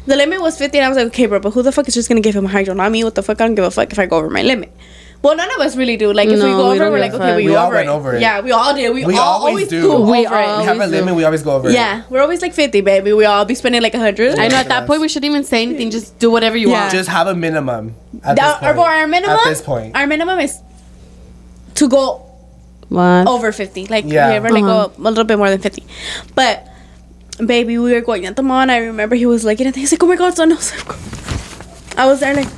The limit was 50, and I was like, okay, bro, but who the fuck is just gonna give him a hydro? Not me. What the fuck? I don't give a fuck if I go over my limit. Well, none of us really do. Like, if we go we over, we're like, okay, we, We go all over went it. over it. Yeah, we all did. We, We all always always do. do. We over it. We have a always do. limit. We always go over it. Yeah, we're always like 50, baby. We all be spending like 100. I know at that point we shouldn't even say anything. Just do whatever you Yeah. want. Just have a minimum. At Our, this point. our minimum, At this point. our minimum is to go What? over 50. Like, Yeah. we ever like Uh-huh. go a little bit more than 50. But, baby, we were going at the mall, and I remember he was looking at things like, oh my god, son. I was like, I was there like,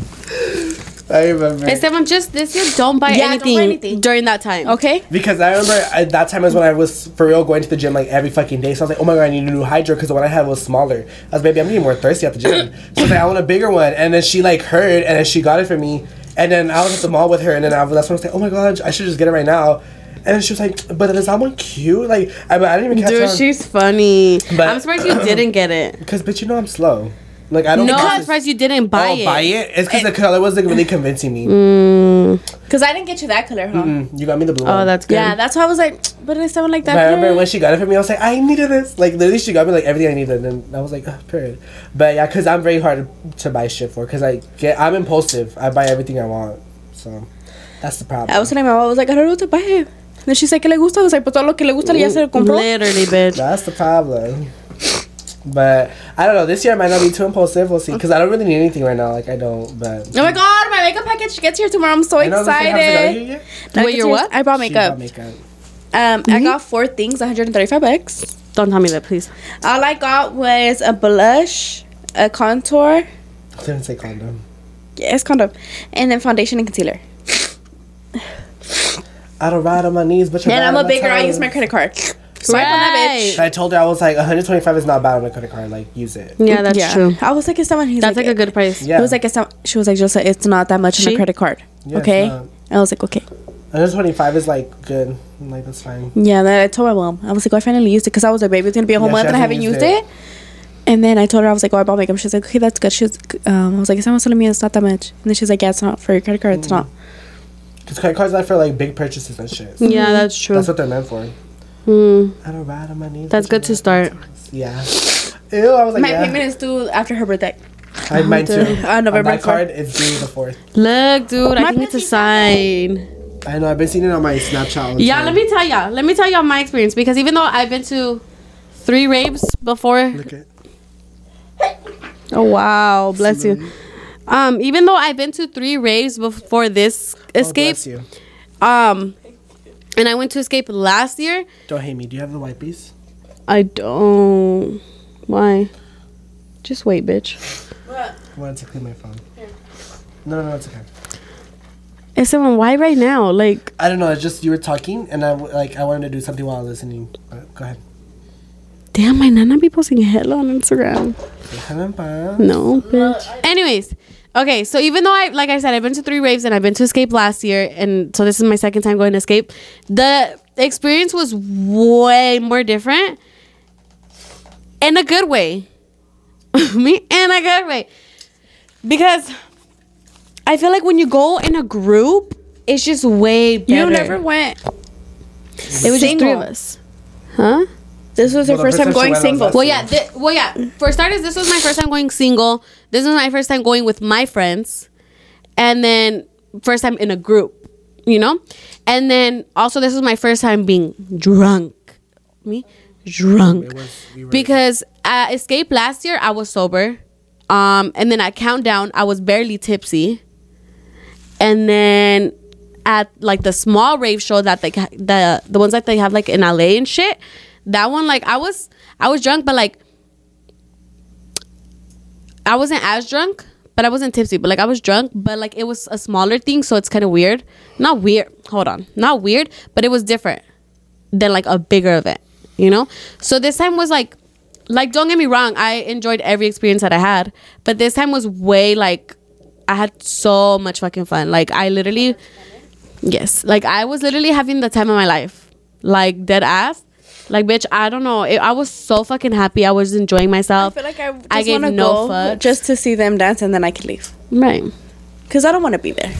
I remember. Esteban, just this year, don't buy, Yeah, don't buy anything anything. during that time. okay. Because I remember at that time was when I was for real going to the gym like every fucking day. So I was like, oh my god, I need a new hydro because the one I had was smaller. I was like, baby, I'm getting more thirsty at the gym. so I was like, I want a bigger one. And then she like heard and then she got it for me. And then I was at the mall with her and then I, that's when I was like, oh my god, I should just get it right now. And she was like, but is that one cute? Like, I, I didn't even catch Dude, on. she's funny. But- I'm surprised you didn't get it. Because bitch, you know I'm slow. Like I don't. No, think I'm surprised you didn't buy it. oh, it. buy it. It's because the color wasn't really convincing me. Because I didn't get you that color, huh? Mm, you got me the blue Oh, one. that's good. Yeah, that's why I was like, but it's someone like that. But I remember when she got it for me, I was like, I needed this. Like, literally, she got me like everything I needed, and I was like, Ugh, period. But yeah, because I'm very hard to buy shit for, because I get, I'm impulsive. I buy everything I want, so that's the problem. I was telling my mom, I was like, I don't know what to buy him. And then she's like, ¿qué le gusta? I was like, pues todo lo que le gusta ya se lo compró. Literally, bitch. That's the problem. But I don't know. This year I might not be too impulsive. We'll see. Because I don't really need anything right now. Like I don't. But Oh my god, my makeup package gets here tomorrow. I'm so I know this thing hasn't got here excited. yet. No, Wait, your what? I brought She makeup. bought makeup. Um, I got four things, 135 bucks. Don't tell me that, please. All I got was a blush, a contour, I didn't say condom. yes, condom, and then foundation and concealer. I don't ride on my knees, but you're And I'm a my big girl. I use my credit card. Swipe on that bitch. I told her I was like 125 is not bad on a credit card. Like use it. Yeah, that's Yeah. true. I was like, it's someone. He's That's like, like a good price. Yeah. It was like, it's not, she was like, just it's not that much on She? a credit card. Yeah, okay. not. I was like, okay. 125 is like good. I'm like, that's fine. Yeah, then I told my mom. I was like, oh, I finally used it because I was like, baby, it's gonna be a whole Yeah, month and I haven't used used it. it. And then I told her I was like, oh, I bought makeup. She's like, okay, that's good. She's, um, I was like, someone's telling me it's not that much. And then she's like, yeah, it's not for your credit card. It's not. Because credit cards are for like big purchases and shit. Yeah, that's true. That's what they're meant for. Hmm. I don't ride on my knees. That's good to start. Yeah. Ew, I was like, My yeah. payment is due after her birthday. I mine too. Uh, November On my 4th. card, is due the fourth. Look, dude, I My think it's a sign. I know. I've been seeing it on my Snapchat. Yeah, time. let me tell y'all. Let me tell y'all my experience because even though I've been to three raves before. Look at. Oh wow, bless you. Um, even though I've been to three raves before this Oh, escape, bless you. um, and I went to escape last year. Don't hate me. Do you have the wipies? I don't. Why? Just wait, bitch. I wanted to clean my phone. No, no, no, it's okay. I said, well, why right now? Like, I don't know. It's just you were talking, and I w- like I wanted to do something while I was listening. But go ahead. damn, my nana be posting hella on Instagram. No, bitch. Anyways, okay. So even though I, like I said, I've been to three raves and I've been to Escape last year, and so this is my second time going to Escape. The experience was way more different, in a good way. Me in a good way, because I feel like when you go in a group, it's just way better. You never went. It was just three of us, huh? This was her Well, the first time person going single. Well, yeah. Thi- well, yeah. For starters, this was my first time going single. This was my first time going with my friends, and then first time in a group. You know, and then also this was my first time being drunk. Me, drunk. Was. We Because at Escape last year, I was sober. Um, and then at Countdown, I was barely tipsy. And then at like the small rave show that they ha- the the ones that they have like in LA and shit, that one like I was I was drunk, but like I wasn't as drunk, but I wasn't tipsy. But like I was drunk, but like it was a smaller thing, so it's kind of weird. Not weird. Hold on, not weird, but it was different than like a bigger event, you know? So this time was like like don't get me wrong, I enjoyed every experience that I had, but this time was way like I had so much fucking fun. Like I literally yes, like I was literally having the time of my life. Like dead ass. Like bitch, I don't know. It, I was so fucking happy. I was enjoying myself. I feel like I just I gave want to no go fucks. just to see them dance and then I can leave. right. Cause I don't want to be there.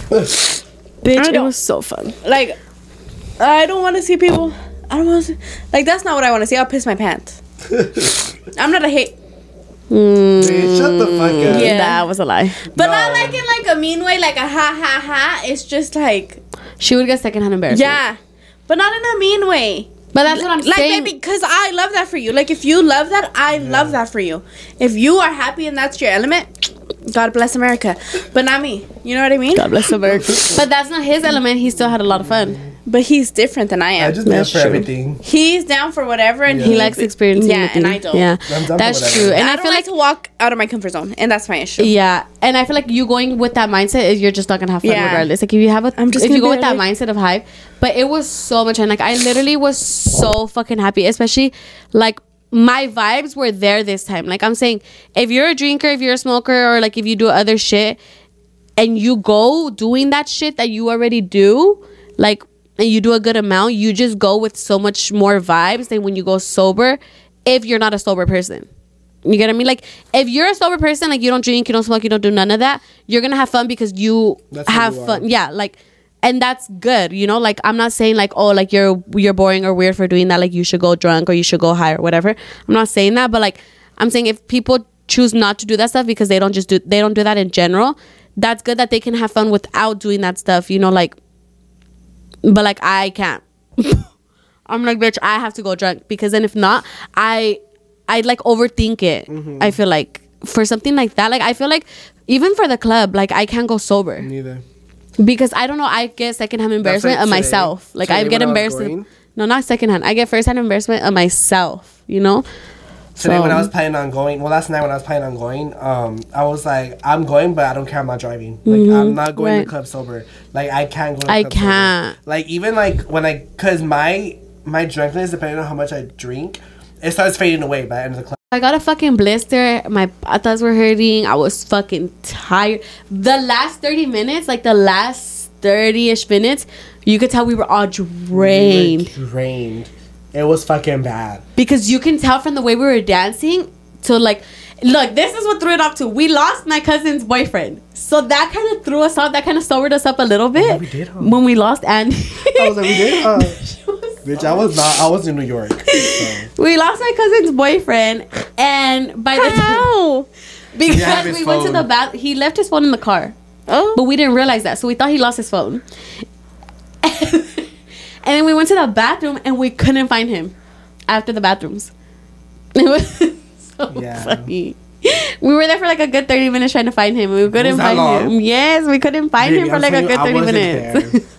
Bitch, it was so fun. Like, I don't want to see people. I don't want to. Like that's not what I want to see. I'll piss my pants. I'm not a hate, mm. Bitch, shut the fuck up. Yeah. That was a lie. but No. not like in like a mean way, like a ha ha ha. It's just like She would get secondhand embarrassment. yeah, but not in a mean way. But that's what I'm like saying. baby, because I love that for you. Like if you love that, I love that for you. If you are happy and that's your element, God bless America. But not me. You know what I mean? God bless America. but that's not his element. He still had a lot of fun. But he's different than I am. I am. just live That's for true. everything. he's down for whatever, and Yeah. He likes experiencing. Yeah, new and. I don't. Yeah, I'm down that's whatever. true. And I, I, don't feel like like to walk out of my comfort zone, and that's my issue. yeah, and I feel like you going with that mindset is you're just not gonna have fun Yeah. regardless. Like if you have a, I'm just if you go be with that like- mindset of hype. But it was so much fun. Like I literally was so fucking happy, especially like my vibes were there this time. Like I'm saying, if you're a drinker, if you're a smoker, or like if you do other shit, and you go doing that shit that you already do, like and you do a good amount, you just go with so much more vibes than when you go sober if you're not a sober person. You get what I mean? Like if you're a sober person, like you don't drink, you don't smoke, you don't do none of that, you're gonna have fun because you That's have you are. fun. Yeah, like and that's good, you know. Like I'm not saying like oh like you're you're boring or weird for doing that. Like you should go drunk or you should go high or whatever. I'm not saying that, but like I'm saying if people choose not to do that stuff because they don't just do they don't do that in general, that's good that they can have fun without doing that stuff. You know, like but like I can't. I'm like, bitch, I have to go drunk because then if not, I I'd like overthink it. Mm-hmm. I feel like for something like that, like I feel like even for the club, like I can't go sober Neither. because I don't know. I get secondhand embarrassment like of today. myself. Like I Today get I was embarrassed. No, not secondhand. I get firsthand embarrassment of myself. You know. Today when I was planning on going, well, last night when I was planning on going, um, I was like, I'm going, but I don't care. I'm not driving. Like, I'm not going to Mm-hmm. right. the club sober. Like, I can't go. To I club can't. Like, even like when I, cause my my drunkenness, depending on how much I drink, it starts fading away by the end of the club. I got a fucking blister. My patas were hurting. I was fucking tired. The last 30 minutes, like the last 30-ish minutes, you could tell we were all drained. We were drained. It was fucking bad. because you can tell from the way we were dancing to like look this is what threw it off too we lost my cousin's boyfriend so that kind of threw us off that kind of sobered us up a little bit yeah, we did, huh? when we lost Andy I was like, we did, huh? Bitch, I was not. I was in New York. So. we lost my cousin's boyfriend and by the time because have his we went to the bath he left his phone in the car Oh. but we didn't realize that so we thought he lost his phone and then we went to the bathroom and we couldn't find him after the bathrooms it was so Yeah. funny we were there for like a good 30 minutes trying to find him we couldn't find long? him yes we couldn't find Baby, him for like a good 30 minutes.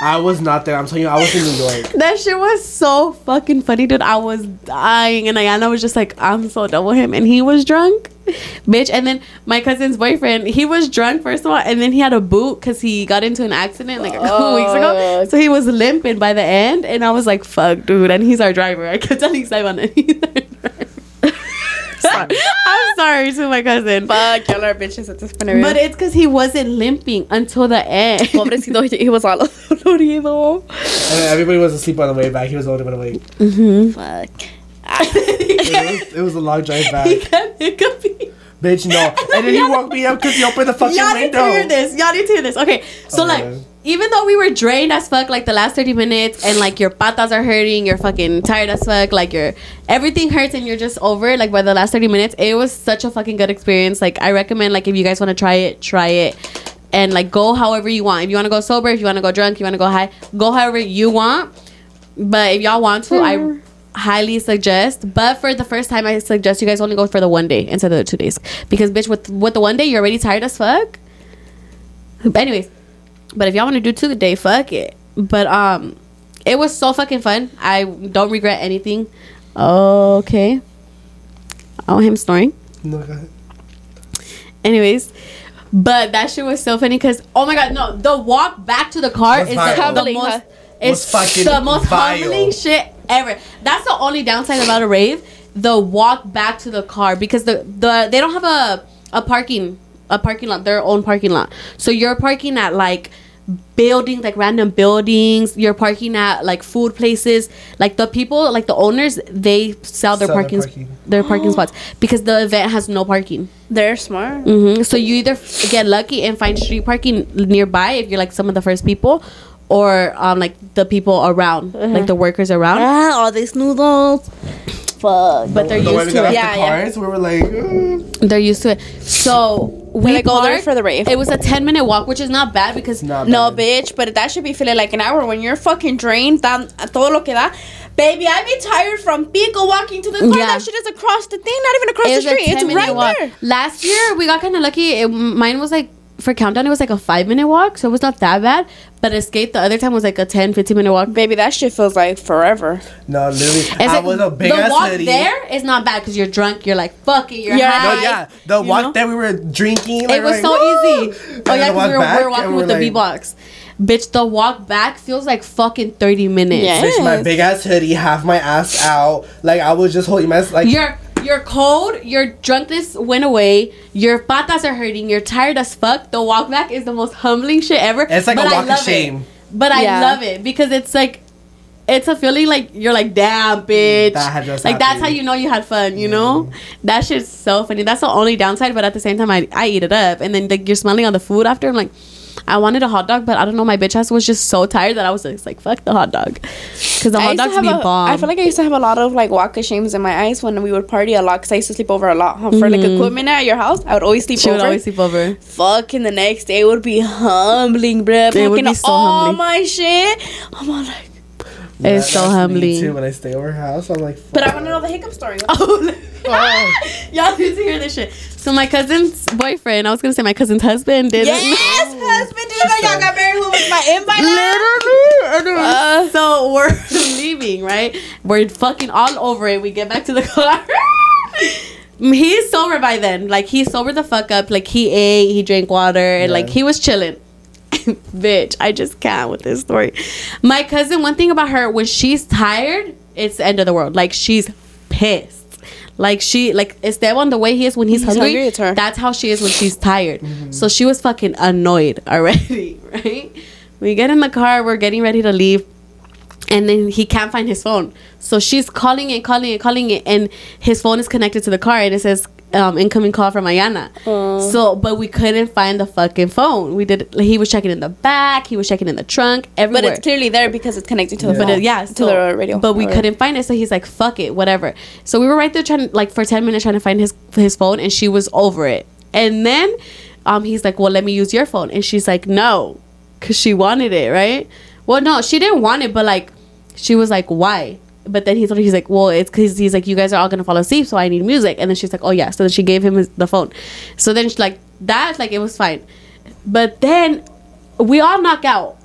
I was not there. I'm telling you, I was in New York. that shit was so fucking funny dude i was dying and Ayana was just like i'm so done with him and he was drunk bitch and then my cousin's boyfriend he was drunk first of all and then he had a boot because he got into an accident like a couple oh, weeks ago Oh. so he was limping by the end and i was like fuck dude and he's our driver i kept telling Simon that he's our driver Sorry. i'm sorry to my cousin Fuck, y'all are bitches at this point. but it's because he wasn't limping until the end Pobrecito, he was all dolorido. And everybody was asleep on the way back. He was the only one awake. Fuck. It was, it was a long drive he back. kept hiccuping Bitch, no. And then he woke me up because he opened the fucking Y'all need window. to hear this. Y'all need to hear this. Okay, so Oh, like, man. Even though we were drained as fuck, like the last thirty minutes, and like your patas are hurting, you're fucking tired as fuck, like your everything hurts, and you're just over. Like by the last thirty minutes, it was such a fucking good experience. Like I recommend, like if you guys want to try it, try it, and like go however you want. If you want to go sober, if you want to go drunk, you want to go high, go however you want. But if y'all want to, I mm-hmm. highly suggest. But for the first time, I suggest you guys only go for the one day instead of the two days because bitch, with with the one day, you're already tired as fuck. But anyways, but if y'all want to do two day, fuck it. But um, it was so fucking fun. I don't regret anything. Okay. Oh, him snoring. No, go ahead. Anyways, but that shit was so funny because oh my god, no, the walk back to the car Was is vile. the, the most. It's fucking the most vile. humbling shit ever. That's the only downside about a rave. The walk back to the car because the the they don't have a a parking a parking lot their own parking lot. So you're parking at like buildings like random buildings you're parking at like food places like the people like the owners they sell their Sell their parking, parking. their parking spots because the event has no parking They're smart. hmm So you either get lucky and find street parking nearby if you're like some of the first people, or um like the people around, like the workers around. Ah, all these noodles. Fuck. But they're the way used we to it. off Yeah, the yeah. we were like, "Mm." They're used to it. So we like go there for the rave. It was a ten minute walk, which is not bad because not No, bad. bitch, but that should be feeling like an hour when you're fucking drained. Tan, a todo lo que da. Baby, I'd be tired from Pico walking to the car. Yeah. That shit is across the thing, not even across it the street. It's right walk. there. Last year we got kind of lucky. It, mine was like for countdown, it was like a five minute walk, so it was not that bad. But escape the other time was like a 10, 15 minute walk. Baby, that shit feels like forever. no, literally, It's I like, was a big ass. the ass walk hoodie. there is not bad because you're drunk. You're like fuck it. You're Yeah. high. No, yeah, the you walk know? that we were drinking, It was like, so "Woo!" easy. And Oh yeah, because we were, we were walking and with the B box. Bitch, the walk back feels like fucking thirty minutes. Yeah. Bitch, my big ass hoodie, half my ass out. Like I was just holding my like. You're you're cold. Your drunkenness went away. Your patas are hurting. You're tired as fuck. The walk back is the most humbling shit ever. It's like a but I walk of love it. shame. But I love it because it's like. It's a feeling like you're like damn mm, bitch. That had just like that's how you know you had fun, you know? That shit's so funny. That's the only downside, but at the same time I, I eat it up and then like you're smelling all the food after. I'm like, I wanted a hot dog, but I don't know, my bitch ass was just so tired that I was just like, fuck the hot dog. Cause the I hot dogs be a- bomb. I feel like I used to have a lot of like walk of shames in my eyes when we would party a lot because I used to sleep over a lot. For like a quick minute at your house, I would always sleep she over. would always sleep over. Fucking the next day would be humbling, bruh. It would be so all humbling. my shit. I'm all like, It's so that's me humbling. Too, when I stay over her house, I'm like. but I want to know the hiccup story. Oh, Oh. y'all need to hear this shit. So my cousin's boyfriend, I was gonna say my cousin's husband, did yes, husband. Did you know y'all got married? Who was my invite? Literally. Uh, so we're leaving, right? We're fucking all over it. We get back to the car. he's sober by then. Like he sobered the fuck up. Like he ate, he drank water, and Yeah. like he was chilling. Bitch, I just can't with this story. My cousin, one thing about her, when she's tired, it's the end of the world. Like she's pissed. Like she, like Esteban, the way he is when he's, He's hungry, hungry, it's her. that's how she is when she's tired. Mm-hmm. So she was fucking annoyed already, right? We get in the car, we're getting ready to leave, and then he can't find his phone. So she's calling and calling and calling it, and his phone is connected to the car, and it says um, incoming call from Ayana. So, but we couldn't find the fucking phone. We did. He was checking in the back. He was checking in the trunk. Everywhere. But it's clearly there because it's connected to the Yeah. phone. But uh, yeah, to so, the radio. But we Or- couldn't find it, so he's like, "Fuck it, whatever." So we were right there trying, like, for ten minutes trying to find his his phone, and she was over it. And then, um, he's like, "Well, let me use your phone," and she's like, "No," because she wanted it, right? Well, no, she didn't want it, but like, she was like, "Why?" But then he told her, he's like, well, it's because he's like, you guys are all gonna fall asleep, so I need music. And then she's like, oh yeah. So then she gave him his, the phone. So then she like that, like it was fine. But then we all knock out.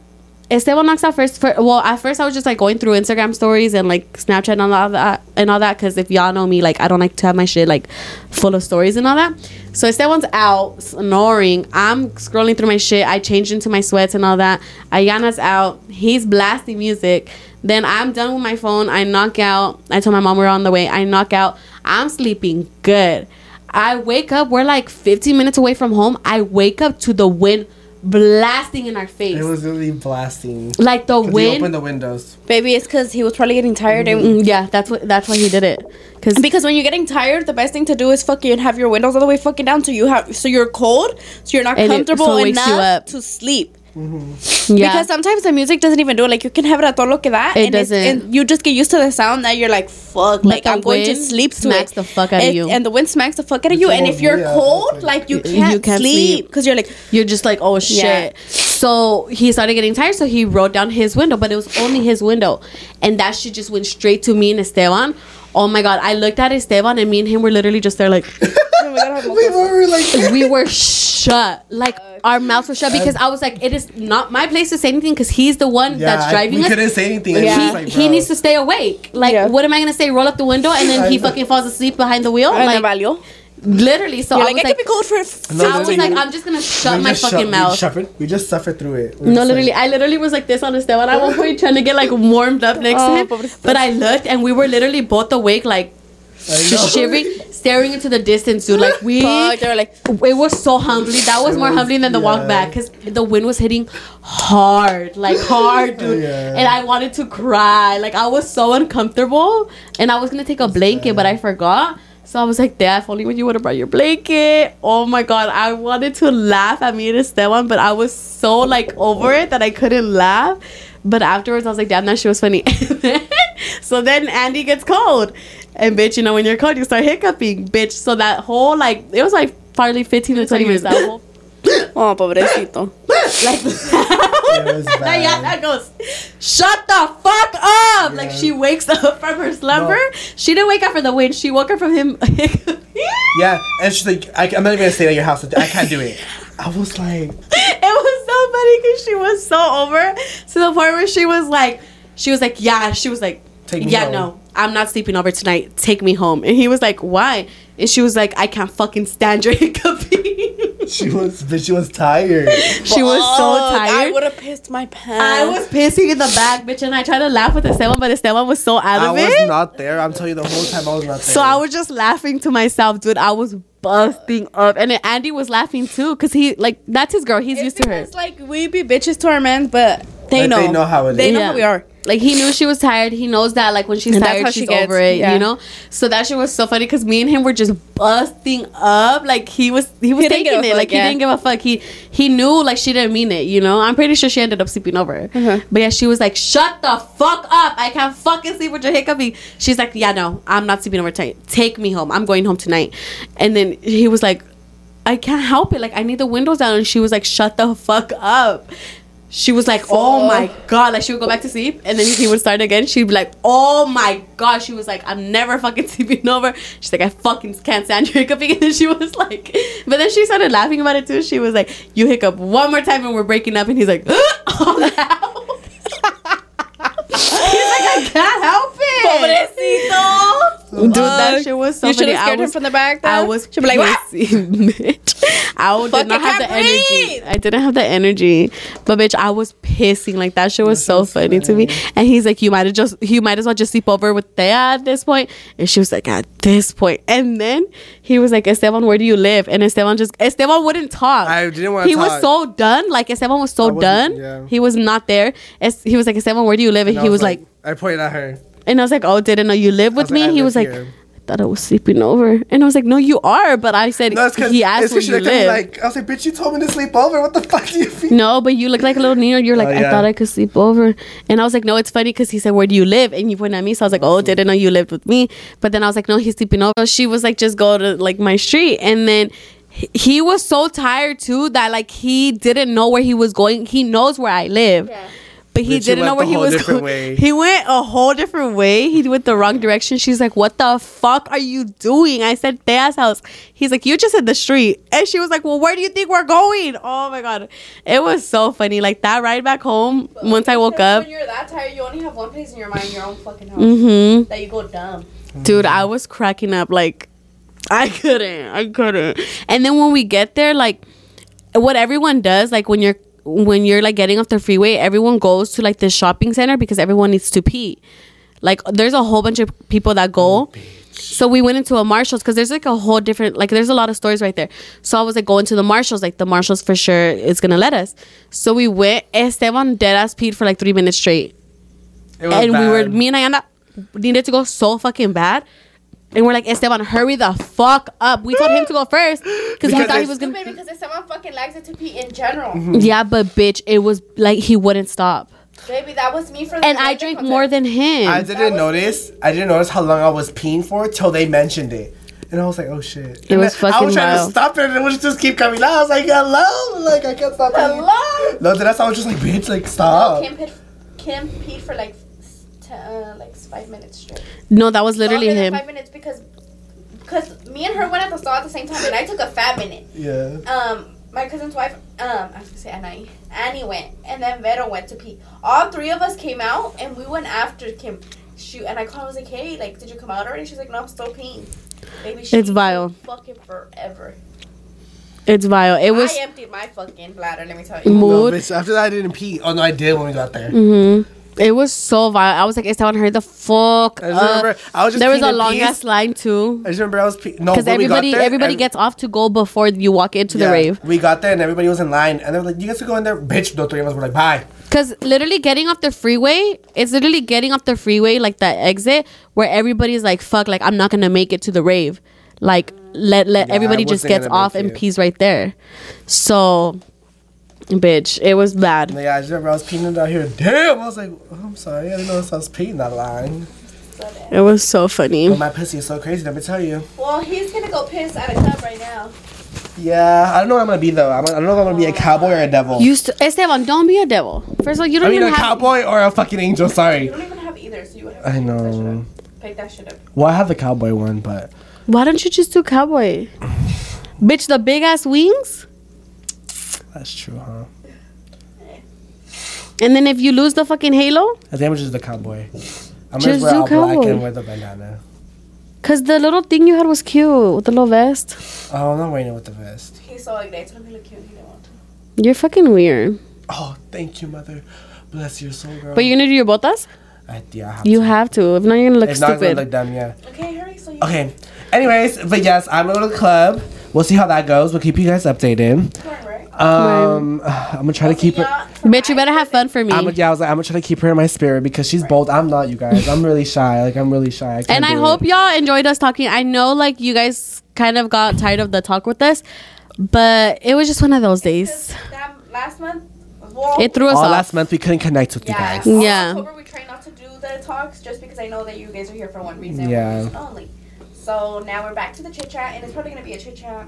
Esteban knocks out first. For, well, at first I was just like going through Instagram stories and like Snapchat and all that and all that. Because if y'all know me, like I don't like to have my shit like full of stories and all that. So Esteban's out snoring. I'm scrolling through my shit. I changed into my sweats and all that. Ayana's out. He's blasting music. Then I'm done with my phone. I knock out. I told my mom we're on the way. I knock out. I'm sleeping good. I wake up. We're like 15 minutes away from home. I wake up to the wind blasting in our face. It was really blasting. like the 'Cause he wind. opened the windows. Baby, it's because he was probably getting tired. And Mm, yeah, that's what. That's why he did it. Cause because when you're getting tired, the best thing to do is fucking have your windows all the way fucking down, so you have so you're cold, so you're not And it- comfortable so it you enough up. to sleep. Mm-hmm. yeah, Because sometimes the music doesn't even do it. Like you can have it a todo lo que da, It and, it's- doesn't. and you just get used to the sound that you're like, fuck, But like I'm going to wind sleep to smacks it. the fuck outta of you. and the wind smacks the fuck out of you. And if you're yeah, cold, like- like you You can't, can't sleep. sleep because you're like, you're just like, oh shit. Yeah. So he started getting tired, so he wrote down his window, but it was only his window, and that shit just went straight to me and Esteban. Oh my god! I looked at Esteban, and me and him were literally just there, like we were like, we were shut, like our mouths were shut because I was like, it is not my place to say anything because he's the one yeah, that's I- driving we us. couldn't say anything. Yeah. he, like, he needs to stay awake. Like, Yeah. what am I gonna say? Roll up the window and then he fucking falls asleep behind the wheel. and like, literally. So You're I like, was I like, could be cold for. F- no, I was like, I'm just gonna shut my fucking shut- mouth. We, suffered, we just suffered through it. We were No, literally, like- I literally was like this on the Esteban at one point trying to get like warmed up next Oh, to him. pobrecito. But I looked and we were literally both awake, like I just shivering, staring into the distance, dude. Like we, Fuck, they were like, it was so humbling. That was more was- humbling than the walk back because the wind was hitting hard, like hard, dude. Yeah. And I wanted to cry. Like I was so uncomfortable, and I was gonna take a blanket, but I forgot. So I was like, Dad, if only when you would have brought your blanket. Oh my god, I wanted to laugh at me and Esteban, but I was so like over it that I couldn't laugh. But afterwards, I was like, damn, that shit was funny. so then Andy gets cold. And bitch, you know, when you're cold, you start hiccuping, bitch. So that whole, like, it was like probably 15 to 20 minutes. That whole, oh, pobrecito. like, It was yeah, that goes, shut the fuck up. Like, she wakes up from her slumber. No. She didn't wake up from the wind. She woke up from him. Yeah, and she's like, I, I'm not even gonna stay at your house. I can't do it. I was like, it was so funny because she was so over to the point where she was like, she was like, yeah, she was like, Take me yeah, home." no, I'm not sleeping over tonight. Take me home. And he was like, why? And she was like, I can't fucking stand your hiccuping. she was, but she was tired. she was so tired. I would have pissed my pants. I was pissing in the back, bitch, and I tried to laugh with Esteban, but Esteban was so out of I was not there. I'm telling you, the whole time I was not there. So I was just laughing to myself, dude. I was busting up, and then Andy was laughing too, cause he like that's his girl. He's It's used to her. It's Like we be bitches to our men, but they But know. they know how it They know Yeah. how we are. Like he knew she was tired. He knows that like when she's And tired, she's she gets, over it. yeah. You know. So that shit was so funny because me and him were just busting up. Like he was, he was He taking it. fuck, like yeah. he didn't give a fuck. He he knew like she didn't mean it. You know. I'm pretty sure she ended up sleeping over. Mhm. But yeah, she was like, "Shut the fuck up! I can't fucking sleep with your hiccuping." She's like, "Yeah, no, I'm not sleeping over tonight. Take me home. I'm going home tonight." And then he was like, I can't help it. Like I need the windows down. And she was like, shut the fuck up. She was like, oh my god. Like she would go back to sleep and then he would start again. She'd be like, oh my god. She was like, I'm never fucking sleeping over. She's like, I fucking can't stand your hiccuping. And then she was like, but then she started laughing about it too. She was like, you hiccup one more time and we're breaking up. And he's like, oh no. He's like, I can't help it. Pobrecito. Dude, that shit was so you should funny. have I scared him was- from the back. Though. I was She'd be like, "What?" bitch. I did Fucking not have the can't energy. I didn't have the energy, but bitch, I was pissing. Like that shit was so funny to me. And he's like, "You might have just, you might as well just sleep over with Thea at this point." And she was like, "At this point," and then he was like, "Esteban, where do you live?" And Esteban just, Esteban wouldn't talk. I didn't wanna He was so done. Like Esteban was so done. yeah. He was not there. Es- he was like, "Esteban, where do you live?" And, And he was like, I pointed at her. And I was like, "Oh, didn't know you live with was like, me." "I he was like, here." "I thought I was sleeping over," and I was like, "No, you are." But I said No, it's because he asked where you looked at live. like I was like, bitch, you told me to sleep over. What the fuck do you mean? no, but you look like a little Nino. You're oh, like, Oh, I thought I could sleep over, and I was like, no, it's funny because he said, "Where do you live?" And you pointed at me, so I was like, "Oh, didn't know you lived with me." But then I was like, "No, he's sleeping over." She was like, "Just go to like my street," and then. he- He was so tired too that like he didn't know where he was going. He knows where I live, but he didn't know where he was going. way. He went a whole different way. He went the wrong direction. She's like, "What the fuck are you doing?" I said, "Thea's house." He's like, "You just hit the street," and she was like, "Well, where do you think we're going?" Oh my god, it was so funny. Like that ride back home. Once I woke up, When you're that tired, you only have one place in your mind, your own fucking house. hmm That you go dumb. dude, I was cracking up. Like, I couldn't, I couldn't. And then when we get there, like, what everyone does, like when you're when you're like getting off the freeway, everyone goes to like the shopping center because everyone needs to pee. Like, there's a whole bunch of people that go. So we went into a Marshalls because there's like a whole different like there's a lot of stores right there. So I was like going to the Marshalls, like the Marshalls for sure is gonna let us. So we went. Esteban dead ass peed for like three minutes straight and we were me and Ayana needed to go so fucking bad. And we're like, Esteban, hurry the fuck up. We told him to go first because he thought he was gonna. Stupid because if someone fucking likes it to pee in general, mm-hmm. Yeah, but bitch, it was like he wouldn't stop, baby, that was me for the and I Metallica drank concert. more than him. I didn't was notice. I didn't notice how long I was peeing for till they mentioned it. And I was like, oh shit. It And was then I was trying wild. to stop it and it was just keep coming out. I was like, hello? Like, I can't stop peeing. Hello. No, then that's how I was just like, bitch, like, No, stop. Kim, peed, Kim peed for like s- t- uh, like five minutes straight. no, that was literally Longer him. Five minutes because because me and her went at the stall at the same time, and I took a fat minute. Yeah. Um, my cousin's wife, um, I was gonna say Annie, Annie went, and then Vero went to pee. All three of us came out, and we went after Kim. Shoot, and I called. I was like, "Hey, like, did you come out already?" She's like, "No, I'm still peeing." Baby, she It's vile. Fucking forever. It's vile. It was. I emptied my fucking bladder. Let me tell you. No, Mood. bitch, after that, I didn't pee. Oh, no, I did when we got there. hmm It was so vile. I was like, Esteban, hurry the fuck I remember, I was just There was a in long peace. ass line too. I just remember I was peeing. No, Because when we got everybody, there, everybody ev- gets off to go before you walk into the rave. We got there and everybody was in line. And they were like, you guys can go in there. Bitch, the three of us were like, bye. Because literally getting off the freeway, it's literally getting off the freeway, like that exit, where everybody's like, fuck, like, I'm not going to make it to the rave. Like, let, let Yeah, everybody just gets off it. pees right there. So, bitch, it was bad. And yeah, I remember I was peeing out here. Damn. I was like, oh, I'm sorry. I didn't know I was peeing that line. It was so funny. But my pussy is so crazy. Let me tell you. Well, he's gonna go piss at a club right now. Yeah, I don't know what I'm gonna be though. I'm, I don't know if I'm gonna be a oh, cowboy or a devil. You, to, Esteban, don't be a devil. First of all, you don't I mean, even a have. cowboy or a fucking angel. Sorry. You Sorry. don't even have either, so you would have. I to know. Pick that shit up. Well, I have the cowboy one, but Why don't you just do cowboy? Bitch, the big ass wings. That's true, huh? And then if you lose the fucking halo, I think I'm just the cowboy. I'm Just gonna wear do all black and wear the bandana. because the little thing you had was cute with the little vest. Oh, I'm not wearing it with the vest. He saw like that. Told him he looked cute. He didn't want to. You're fucking weird. Oh, thank you, mother. Bless your soul, girl. But you're gonna do your botas? I, yeah, I have You to. have to. If not, you're gonna look If not, I'm gonna stupid. look dumb. Yeah. Okay, hurry. So you. Okay. Anyways, but yes, I'm gonna go to the club. We'll see how that goes. We'll keep you guys updated. Right, right. Um, I'm gonna try to keep her. Bitch, you better have fun for me. I'm, yeah, I was like, I'm gonna try to keep her in my spirit because she's bold. I'm not, you guys. I'm really shy. Like, I'm really shy. I can't and I hope it. y'all enjoyed us talking. I know, like, you guys kind of got tired of the talk with us, but it was just one of those days. Last month. Well, It threw us all off. last month we couldn't connect with you Yeah. guys. all Yeah. October we try not to do the talks just because I know that you guys are here for one reason. Yeah. One only. So now we're back to the chit chat, and it's probably gonna be a chit chat.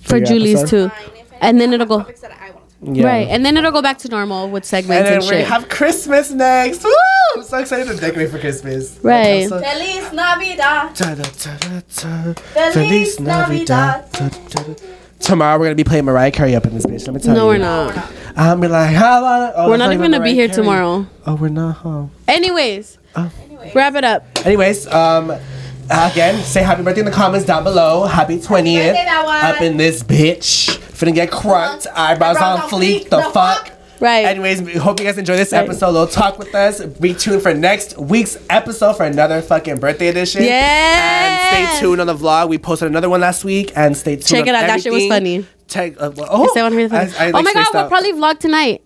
for your Julie's episode? too. Fine, if And then it'll go- topics that I want to. Yeah. Right, and then it'll go back to normal with And segments then and, we shit. have Christmas next. Woo! I'm so excited to decorate for Christmas. Right. I'm so- Feliz Navidad. Ta-da-ta-da-ta. Feliz Navidad. Ta-ta-da. Tomorrow we're gonna be playing Mariah Carey up in this bitch. Let me tell you. no, we're No, not. we're not. I'm be like, how about? Oh, We're not even gonna be here Carey. tomorrow. Oh, we're not. Huh? Anyways, Anyway. wrap it up. Anyways, um, Again, say happy birthday in the comments down below. Happy 20th. birthday. Up in this bitch. Finna get crunked. Eyebrows on fleek. The fuck. Right. Anyways, we hope you guys enjoy this Right. episode. Little talk with us. Be tuned for next week's episode for another fucking birthday edition. Yes. And stay tuned on the vlog. We posted another one last week. And stay tuned. Check it out. That shit was funny. Check. Uh, well, oh, Say one. I- I, oh like, my god, spaced we'll out. probably vlog tonight.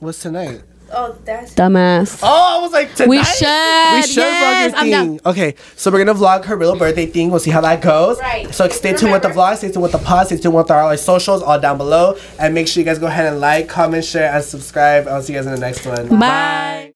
What's tonight? Oh, that's Dumbass. Oh, I was like tonight. We should, We should yes, vlog I'm your thing. Okay, so we're gonna vlog her real birthday thing. We'll see how that goes. Right. So stay tuned with the vlog. Stay tuned with the pod. Stay tuned with our like, socials all down below. And make sure you guys go ahead and like, comment, share, and subscribe. I'll see you guys in the next one. Bye.